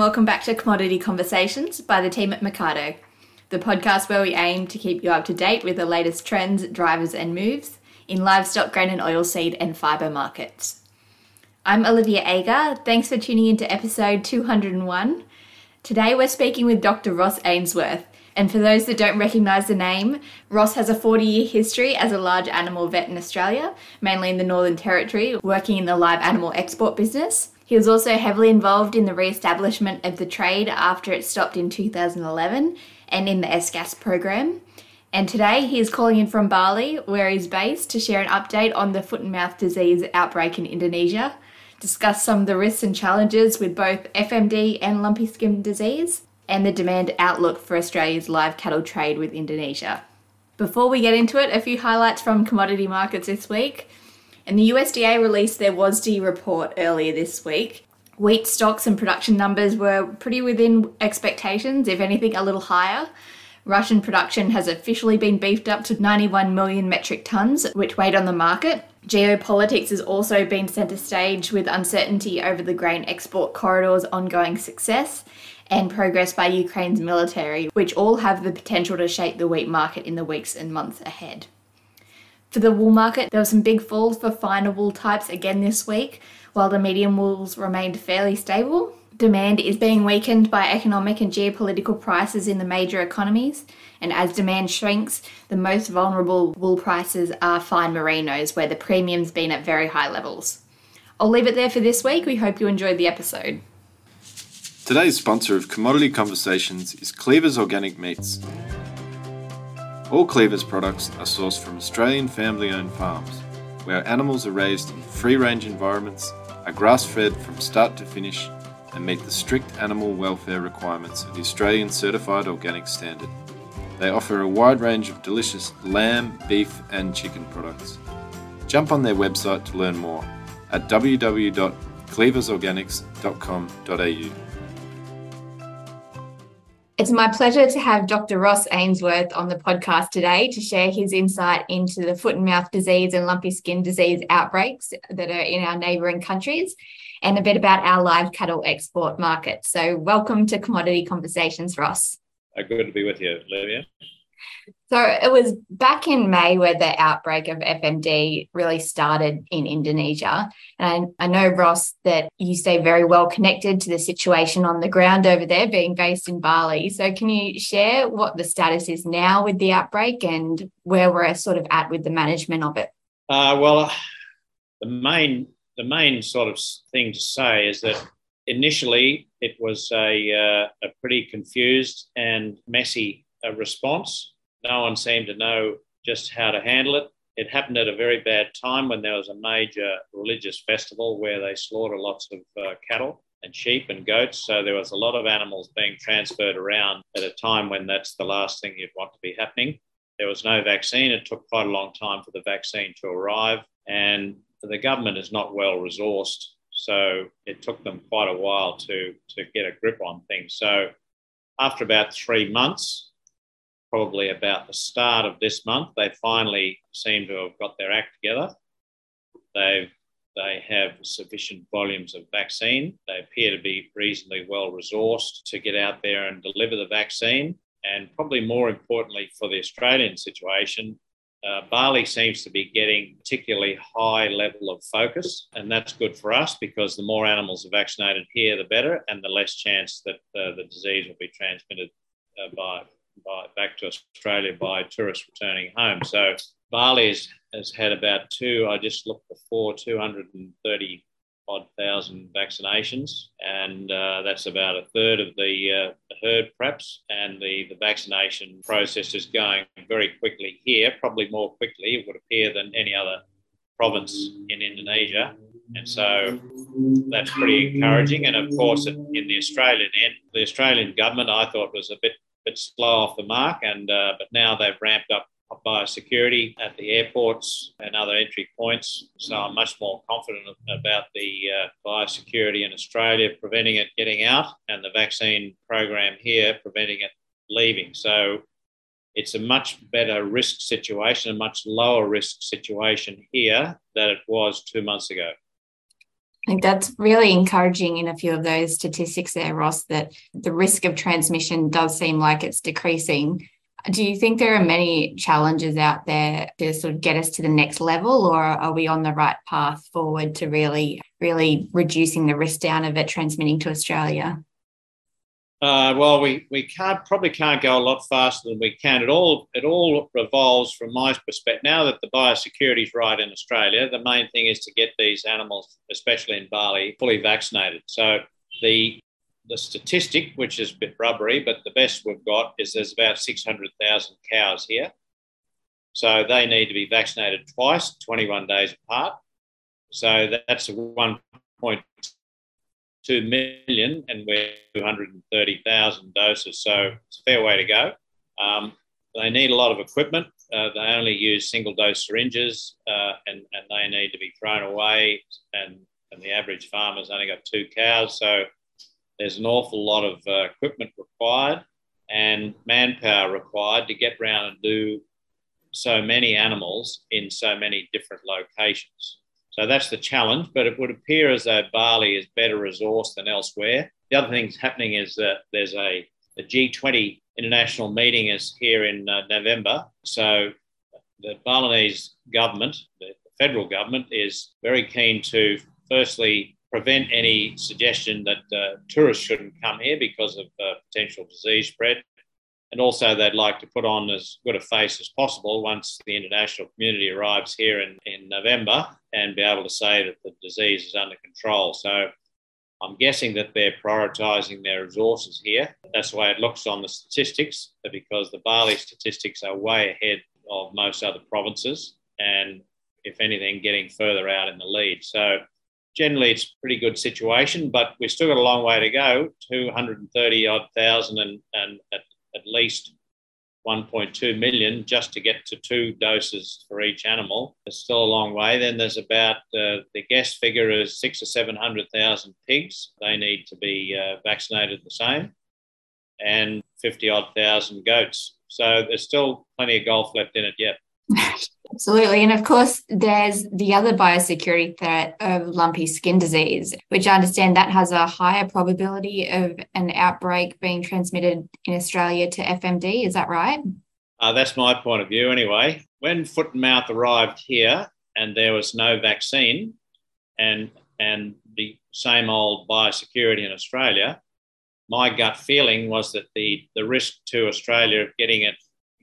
Welcome back to Commodity Conversations by the team at Mecardo, the podcast where we aim to keep you up to date with the latest trends, drivers, and moves in livestock, grain and oilseed, and fibre markets. I'm Olivia Agar. Thanks for tuning in to episode 201. Today we're speaking with Dr. Ross Ainsworth. And for those that don't recognise the name, Ross has a 40 year history as a large animal vet in Australia, mainly in the Northern Territory, working in the live animal export business. He was also heavily involved in the re establishment of the trade after it stopped in 2011 and in the ESCAS program. And today he is calling in from Bali, where he's based, to share an update on the foot and mouth disease outbreak in Indonesia, discuss some of the risks and challenges with both FMD and lumpy skin disease, and the demand outlook for Australia's live cattle trade with Indonesia. Before we get into it, a few highlights from commodity markets this week. And the USDA released their WASDE report earlier this week. Wheat stocks and production numbers were pretty within expectations, if anything, a little higher. Russian production has officially been beefed up to 91 million metric tonnes, which weighed on the market. Geopolitics has also been centre stage with uncertainty over the grain export corridor's ongoing success and progress by Ukraine's military, which all have the potential to shape the wheat market in the weeks and months ahead. For the wool market, there were some big falls for finer wool types again this week, while the medium wools remained fairly stable. Demand is being weakened by economic and geopolitical prices in the major economies, and as demand shrinks, the most vulnerable wool prices are fine merinos, where the premium's been at very high levels. I'll leave it there for this week. We hope you enjoyed the episode. Today's sponsor of Commodity Conversations is Cleaver's Organic Meats. All Cleaver's products are sourced from Australian family owned farms, where animals are raised in free range environments, are grass fed from start to finish, and meet the strict animal welfare requirements of the Australian Certified Organic Standard. They offer a wide range of delicious lamb, beef, and chicken products. Jump on their website to learn more at www.cleaversorganics.com.au. It's my pleasure to have Dr. Ross Ainsworth on the podcast today to share his insight into the foot and mouth disease and lumpy skin disease outbreaks that are in our neighbouring countries and a bit about our live cattle export market. So, welcome to Commodity Conversations, Ross. Uh, good to be with you, Olivia. So it was back in May where the outbreak of FMD really started in Indonesia. And I, know, Ross, that you stay very well connected to the situation on the ground over there, being based in Bali. So can you share what the status is now with the outbreak and where we're sort of at with the management of it? Uh, well, the main the main sort of thing to say is that initially it was a, uh, a pretty confused and messy uh, response no one seemed to know just how to handle it. It happened at a very bad time when there was a major religious festival where they slaughter lots of uh, cattle and sheep and goats. So there was a lot of animals being transferred around at a time when that's the last thing you'd want to be happening. There was no vaccine. It took quite a long time for the vaccine to arrive. And the government is not well resourced. So it took them quite a while to, to get a grip on things. So after about three months, probably about the start of this month, they finally seem to have got their act together. They've they have sufficient volumes of vaccine. They appear to be reasonably well resourced to get out there and deliver the vaccine. And probably more importantly for the Australian situation, uh, Bali seems to be getting particularly high level of focus, and that's good for us because the more animals are vaccinated here, the better, and the less chance that uh, the disease will be transmitted uh, by by, back to Australia by tourists returning home. So Bali has, had about two, I just looked before, 230 odd thousand vaccinations, and uh, that's about a third of the, uh, the, herd, perhaps. And the, the vaccination process is going very quickly here, probably more quickly, it would appear, than any other province in Indonesia. And so that's pretty encouraging. And of course, in the Australian end, the Australian government, I thought, was a bit bit slow off the mark, and uh, but now they've ramped up biosecurity at the airports and other entry points. So I'm much more confident about the uh, biosecurity in Australia, preventing it getting out, and the vaccine program here, preventing it leaving. So it's a much better risk situation, a much lower risk situation here than it was two months ago. Think that's really encouraging in a few of those statistics there, Ross, that the risk of transmission does seem like it's decreasing. Do you think there are many challenges out there to sort of get us to the next level, or are we on the right path forward to really, really reducing the risk down of it transmitting to Australia? Uh, well, we, we can't probably can't go a lot faster than we can. It all it all revolves from my perspective. Now that the biosecurity is right in Australia, the main thing is to get these animals, especially in Bali, fully vaccinated. So the the statistic, which is a bit rubbery, but the best we've got is there's about 600,000 cows here. So they need to be vaccinated twice, 21 days apart. So that's a 1.2 million, and we're 230,000 doses. So it's a fair way to go. Um, they need a lot of equipment. Uh, they only use single dose syringes uh, and, and they need to be thrown away. And, and the average farmer's only got two cows. So there's an awful lot of uh, equipment required and manpower required to get around and do so many animals in so many different locations. So that's the challenge, but it would appear as though Bali is better resourced than elsewhere. The other thing that's happening is that there's a the G20 international meeting is here in uh, November. So the Balinese government, the federal government, is very keen to firstly prevent any suggestion that uh, tourists shouldn't come here because of uh, potential disease spread. And also, they'd like to put on as good a face as possible once the international community arrives here in, in November and be able to say that the disease is under control. So, I'm guessing that they're prioritising their resources here. That's the way it looks on the statistics, because the Bali statistics are way ahead of most other provinces, and if anything, getting further out in the lead. So, generally it's a pretty good situation, but we've still got a long way to go 230 odd thousand and, and at, at least 1.2 million just to get to two doses for each animal. It's still a long way. Then there's about uh, the guess figure is six or 700,000 pigs. They need to be uh, vaccinated the same, and 50 odd thousand goats. So there's still plenty of golf left in it yet. Absolutely. And of course, there's the other biosecurity threat of lumpy skin disease, which I understand that has a higher probability of an outbreak being transmitted in Australia to FMD. Is that right? Uh, that's my point of view, anyway. When foot and mouth arrived here and there was no vaccine and, and the same old biosecurity in Australia, my gut feeling was that the, the risk to Australia of getting it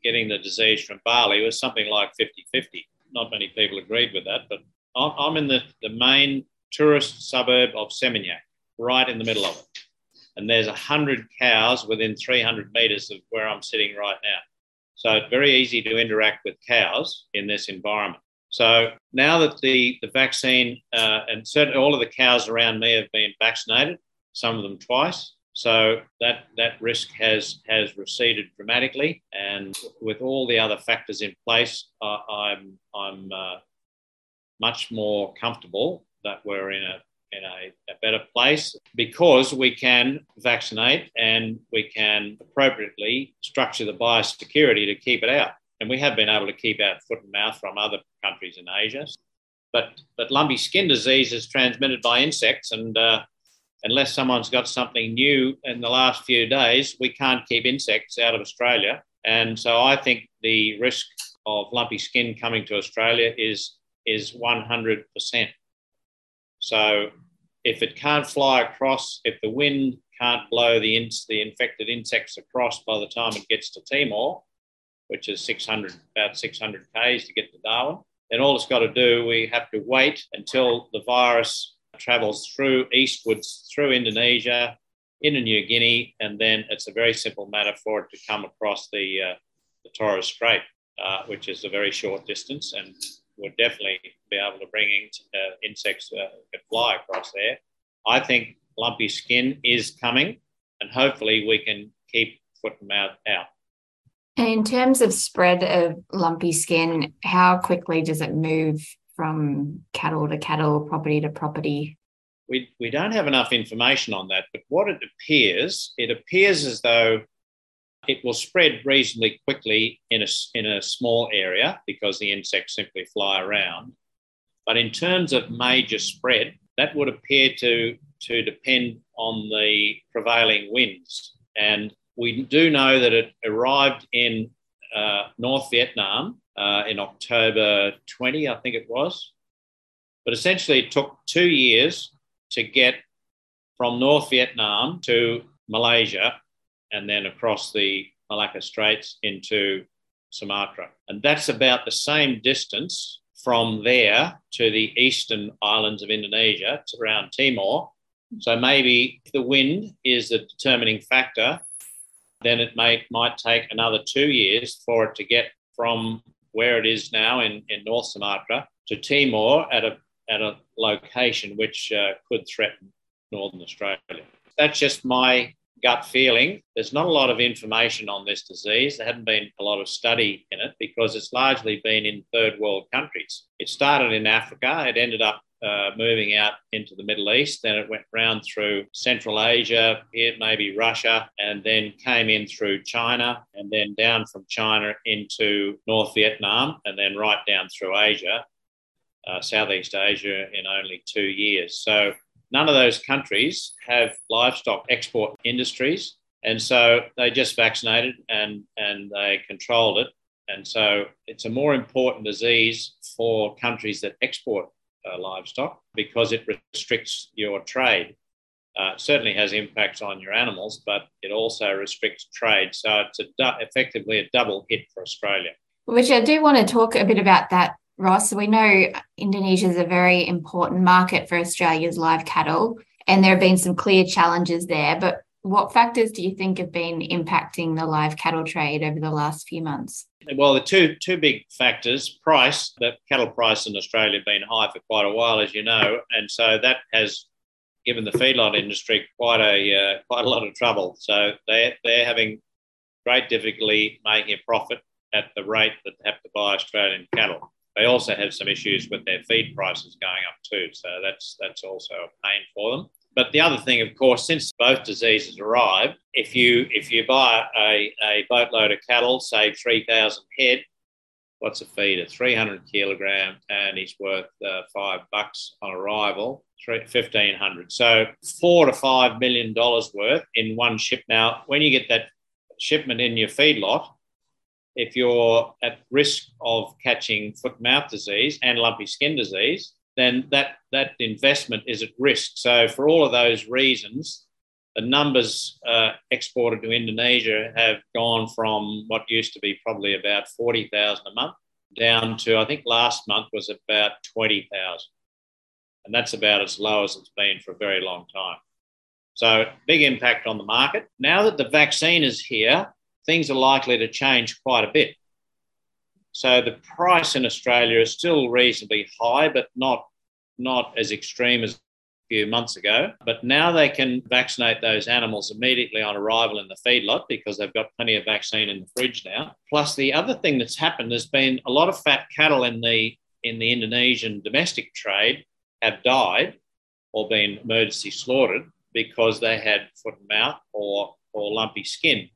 getting the disease from Bali was something like 50 50. Not many people agreed with that, but I'm in the, the main tourist suburb of Seminyak, right in the middle of it. And there's 100 cows within 300 metres of where I'm sitting right now. So it's very easy to interact with cows in this environment. So now that the, the vaccine, uh, and certainly all of the cows around me have been vaccinated, some of them twice, so that, that risk has, has receded dramatically. And with all the other factors in place, uh, I'm, I'm uh, much more comfortable that we're in a, in a, a better place because we can vaccinate and we can appropriately structure the biosecurity to keep it out. And we have been able to keep out foot and mouth from other countries in Asia. But, but lumpy skin disease is transmitted by insects, and uh, unless someone's got something new in the last few days, we can't keep insects out of Australia. And so I think the risk of lumpy skin coming to Australia is, is 100%. So if it can't fly across, if the wind can't blow the, in, the infected insects across by the time it gets to Timor, which is 600, about 600 k's to get to Darwin, then all it's got to do, we have to wait until the virus travels through eastwards through Indonesia into New Guinea, and then it's a very simple matter for it to come across the, uh, the Torres Strait, uh, which is a very short distance, and would definitely be able to bring in, uh, insects that fly across there. I think lumpy skin is coming, and hopefully we can keep foot and mouth out. And in terms of spread of lumpy skin, how quickly does it move from cattle to cattle, property to property? We, we don't have enough information on that, but what it appears, it appears as though it will spread reasonably quickly in a, in a small area because the insects simply fly around. But in terms of major spread, that would appear to, to depend on the prevailing winds. And we do know that it arrived in uh, North Vietnam uh, in October 20, I think it was. But essentially, it took two years to get from North Vietnam to Malaysia and then across the Malacca Straits into Sumatra. And that's about the same distance from there to the eastern islands of Indonesia, around Timor. So maybe the wind is the determining factor, then it may, might take another two years for it to get from where it is now in, in North Sumatra to Timor at a, at a location which uh, could threaten Northern Australia. That's just my gut feeling. There's not a lot of information on this disease. There hadn't been a lot of study in it because it's largely been in third world countries. It started in Africa, it ended up uh, moving out into the Middle East. Then it went round through Central Asia, here maybe Russia, and then came in through China, and then down from China into North Vietnam, and then right down through Asia, uh, Southeast Asia, in only two years. So none of those countries have livestock export industries. And so they just vaccinated and, and they controlled it. And so it's a more important disease for countries that export uh, livestock because it restricts your trade. Uh, certainly has impacts on your animals, but it also restricts trade. So it's a du- effectively a double hit for Australia. Which I do want to talk a bit about that Ross, we know Indonesia is a very important market for Australia's live cattle, and there have been some clear challenges there. But what factors do you think have been impacting the live cattle trade over the last few months? Well, the two two big factors: price. The cattle price in Australia have been high for quite a while, as you know, and so that has given the feedlot industry quite a uh, quite a lot of trouble. So they they're having great difficulty making a profit at the rate that they have to buy Australian cattle. They also have some issues with their feed prices going up too, so that's that's also a pain for them. But the other thing, of course, since both diseases arrived, if you if you buy a, a boatload of cattle, say three thousand head, what's a feeder? Three hundred kilogram, and he's worth uh, five bucks on arrival. Fifteen hundred. So four to five million dollars worth in one ship. Now, when you get that shipment in your feedlot, if you're at risk of catching foot and mouth disease and lumpy skin disease, then that, that investment is at risk. So, for all of those reasons, the numbers uh, exported to Indonesia have gone from what used to be probably about 40,000 a month down to, I think last month was about 20,000. And that's about as low as it's been for a very long time. So, big impact on the market. Now that the vaccine is here, things are likely to change quite a bit. So the price in Australia is still reasonably high, but not, not as extreme as a few months ago. But now they can vaccinate those animals immediately on arrival in the feedlot because they've got plenty of vaccine in the fridge now. Plus, the other thing that's happened has been a lot of fat cattle in the in the Indonesian domestic trade have died or been emergency slaughtered because they had foot and mouth or, or lumpy skin.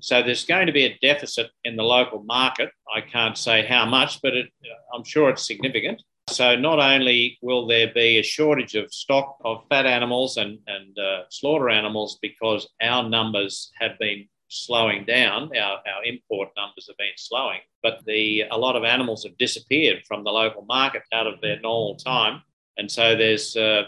So there's going to be a deficit in the local market. I can't say how much, but it, I'm sure it's significant. So not only will there be a shortage of stock of fat animals and, and uh, slaughter animals because our numbers have been slowing down, our, our import numbers have been slowing, but the, a lot of animals have disappeared from the local market out of their normal time. And so there's uh,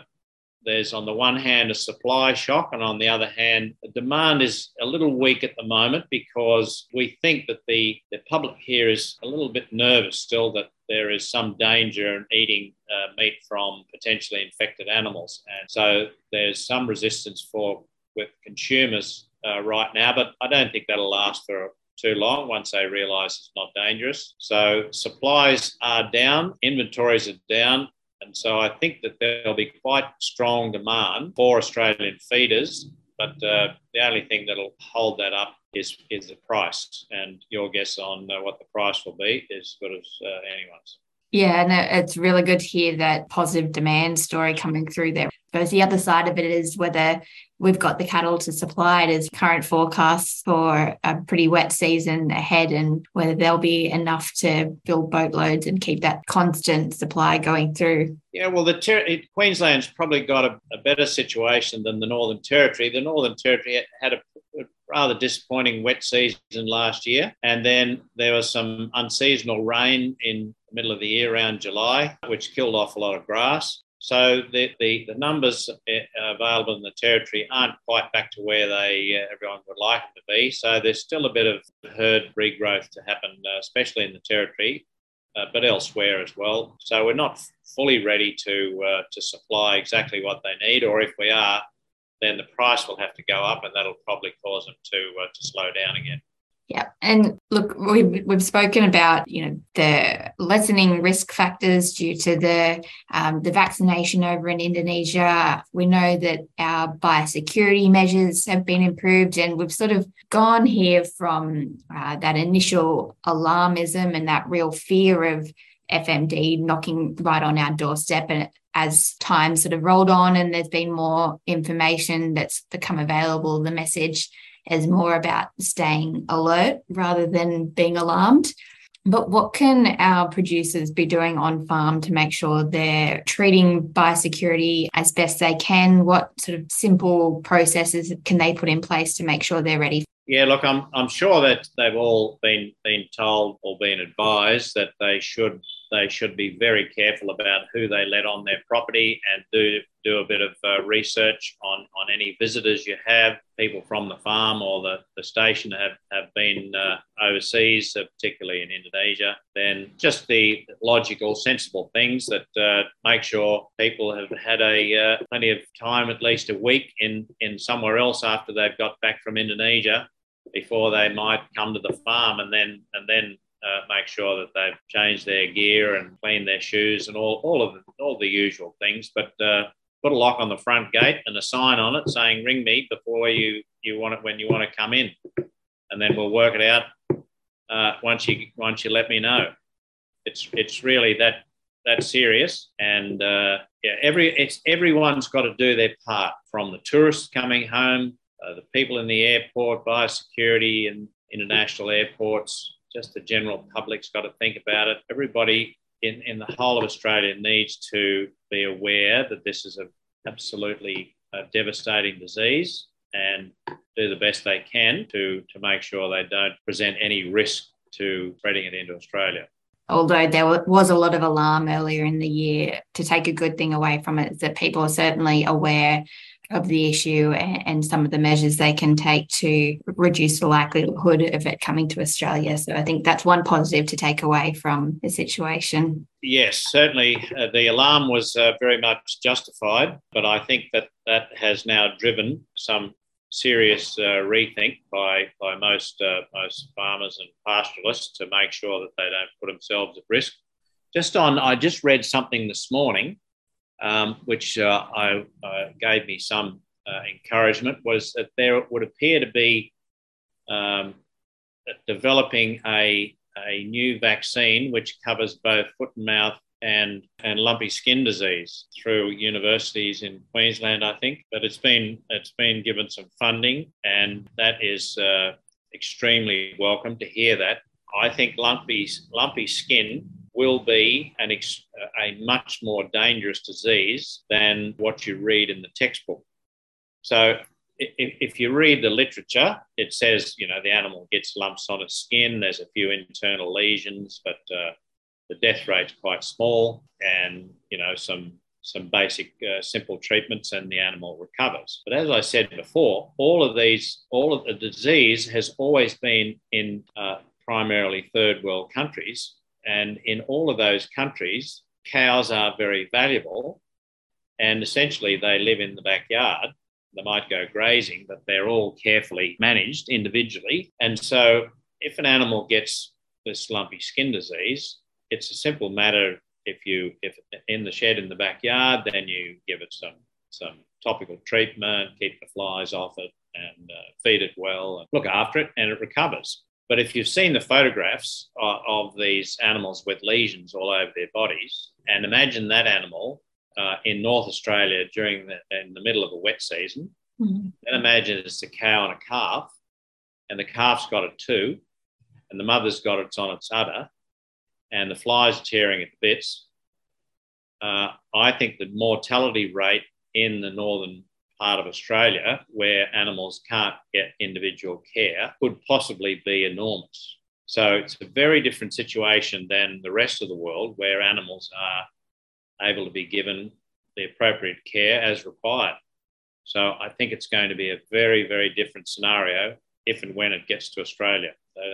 there's on the one hand a supply shock, and on the other hand, demand is a little weak at the moment because we think that the, the public here is a little bit nervous still that there is some danger in eating uh, meat from potentially infected animals. And so there's some resistance for with consumers uh, right now, but I don't think that'll last for too long once they realise it's not dangerous. So supplies are down, inventories are down, and so I think that there'll be quite strong demand for Australian feeders, but uh, the only thing that'll hold that up is, is the price. And your guess on uh, what the price will be is as good as uh, anyone's. Yeah, and it's really good to hear that positive demand story coming through there. But the other side of it is whether we've got the cattle to supply it as current forecasts for a pretty wet season ahead and whether there'll be enough to fill boatloads and keep that constant supply going through. Yeah, well, the ter- Queensland's probably got a, a, better situation than the Northern Territory. The Northern Territory had a rather disappointing wet season last year. And then there was some unseasonal rain in middle of the year around July, which killed off a lot of grass. So the, the, the numbers uh, available in the territory aren't quite back to where they uh, everyone would like them to be. So there's still a bit of herd regrowth to happen, uh, especially in the territory, uh, but elsewhere as well. So we're not fully ready to uh, to supply exactly what they need, or if we are, then the price will have to go up, and that'll probably cause them to uh, to slow down again. Yeah, and look, we've we've spoken about you know the lessening risk factors due to the um, the vaccination over in Indonesia. We know that our biosecurity measures have been improved, and we've sort of gone here from uh, that initial alarmism and that real fear of FMD knocking right on our doorstep, and as time sort of rolled on and there's been more information that's become available, the message is more about staying alert rather than being alarmed. But what can our producers be doing on farm to make sure they're treating biosecurity as best they can? What sort of simple processes can they put in place to make sure they're ready? Yeah, look, I'm, I'm sure that they've all been been told or been advised that they should they should be very careful about who they let on their property and do do a bit of uh, research on, on any visitors you have, people from the farm or the, the station have, have been uh, overseas, uh, particularly in Indonesia, then just the logical, sensible things that uh, make sure people have had a uh, plenty of time, at least a week, in, in somewhere else after they've got back from Indonesia before they might come to the farm and then and then uh, make sure that they've changed their gear and cleaned their shoes and all, all of the, all the usual things. But uh, put a lock on the front gate and a sign on it saying "Ring me before you you want it when you want to come in," and then we'll work it out uh, once you once you let me know. It's it's really that that serious, and uh, yeah, every it's everyone's got to do their part from the tourists coming home, uh, the people in the airport, biosecurity and international airports, just the general public's got to think about it. Everybody in, in the whole of Australia needs to be aware that this is an absolutely uh, devastating disease and do the best they can to, to make sure they don't present any risk to spreading it into Australia. Although there was a lot of alarm earlier in the year, to take a good thing away from it is that people are certainly aware of the issue and, some of the measures they can take to reduce the likelihood of it coming to Australia. So I think that's one positive to take away from the situation. Yes, certainly uh, the alarm was uh, very much justified, but I think that that has now driven some serious uh, rethink by by most uh, most farmers and pastoralists to make sure that they don't put themselves at risk. Just on, I just read something this morning um, which uh, I, uh, gave me some uh, encouragement, was that there would appear to be um, developing a, a new vaccine which covers both foot and mouth and, and lumpy skin disease through universities in Queensland, I think. But it's been it's been given some funding, and that is uh, extremely welcome to hear that. I think lumpy lumpy skin will be an ex- a much more dangerous disease than what you read in the textbook. So if, you read the literature, it says, you know, the animal gets lumps on its skin, there's a few internal lesions, but uh, the death rate's quite small and, you know, some some basic uh, simple treatments and the animal recovers. But as I said before, all of these, all of the disease has always been in uh, primarily third world countries and in all of those countries, cows are very valuable. And essentially, they live in the backyard. They might go grazing, but they're all carefully managed individually. And so, if an animal gets this lumpy skin disease, it's a simple matter. If you, if in the shed in the backyard, then you give it some some topical treatment, keep the flies off it, and uh, feed it well, and look after it, and it recovers. But if you've seen the photographs of, of these animals with lesions all over their bodies, and imagine that animal uh, in North Australia during the, in the middle of a wet season, mm-hmm. then imagine it's a cow and a calf, and the calf's got it too, and the mother's got it on its udder, and the flies are tearing at the bits. Uh, I think the mortality rate in the northern part of Australia where animals can't get individual care could possibly be enormous. So it's a very different situation than the rest of the world where animals are able to be given the appropriate care as required. So I think it's going to be a very, very different scenario if and when it gets to Australia.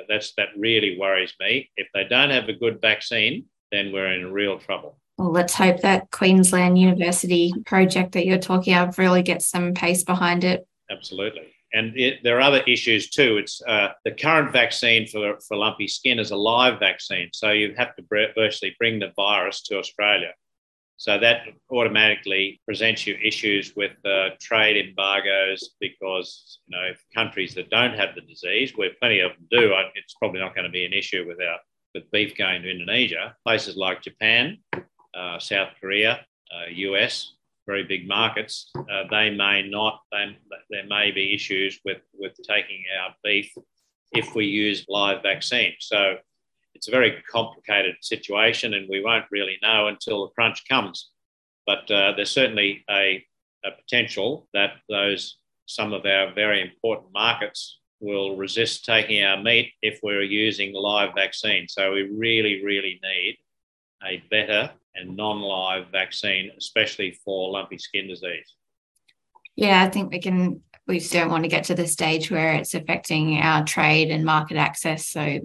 That's that really worries me. If they don't have a good vaccine, then we're in real trouble. Well, let's hope that Queensland University project that you're talking of really gets some pace behind it. Absolutely. And it, there are other issues too. It's uh, the current vaccine for, for lumpy skin is a live vaccine. So you have to virtually bring the virus to Australia. So that automatically presents you issues with uh, trade embargoes because you know countries that don't have the disease, where plenty of them do, it's probably not going to be an issue without with beef going to Indonesia. Places like Japan, uh, South Korea, uh, US, very big markets, uh, they may not. They, there may be issues with with taking our beef if we use live vaccine. So it's a very complicated situation, and we won't really know until the crunch comes. But uh, there's certainly a, a potential that those some of our very important markets will resist taking our meat if we're using live vaccine. So we really, really need a better and non-live vaccine, especially for lumpy skin disease. Yeah, I think we can. We just don't want to get to the stage where it's affecting our trade and market access. So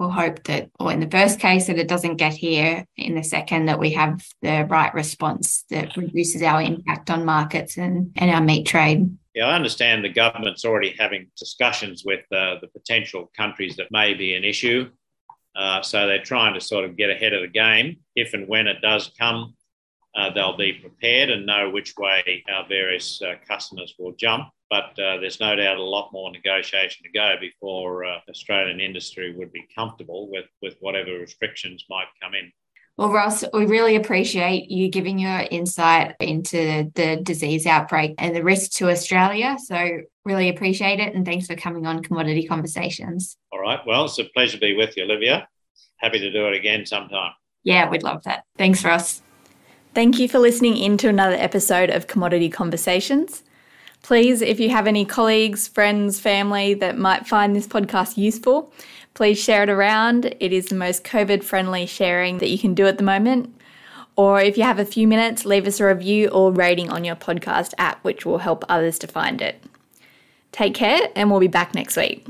we'll hope that, or in the first case, that it doesn't get here. In the second, that we have the right response that reduces our impact on markets and, and our meat trade. Yeah, I understand the government's already having discussions with uh, the potential countries that may be an issue. Uh, so they're trying to sort of get ahead of the game. If and when it does come, uh, they'll be prepared and know which way our various uh, customers will jump but uh, there's no doubt a lot more negotiation to go before uh, Australian industry would be comfortable with, with whatever restrictions might come in. Well, Ross, we really appreciate you giving your insight into the disease outbreak and the risk to Australia. So, really appreciate it. And thanks for coming on Commodity Conversations. All right. Well, it's a pleasure to be with you, Olivia. Happy to do it again sometime. Yeah, we'd love that. Thanks, Ross. Thank you for listening in to another episode of Commodity Conversations. Please, if you have any colleagues, friends, family that might find this podcast useful, please share it around. It is the most COVID friendly sharing that you can do at the moment. Or if you have a few minutes, leave us a review or rating on your podcast app, which will help others to find it. Take care, and we'll be back next week.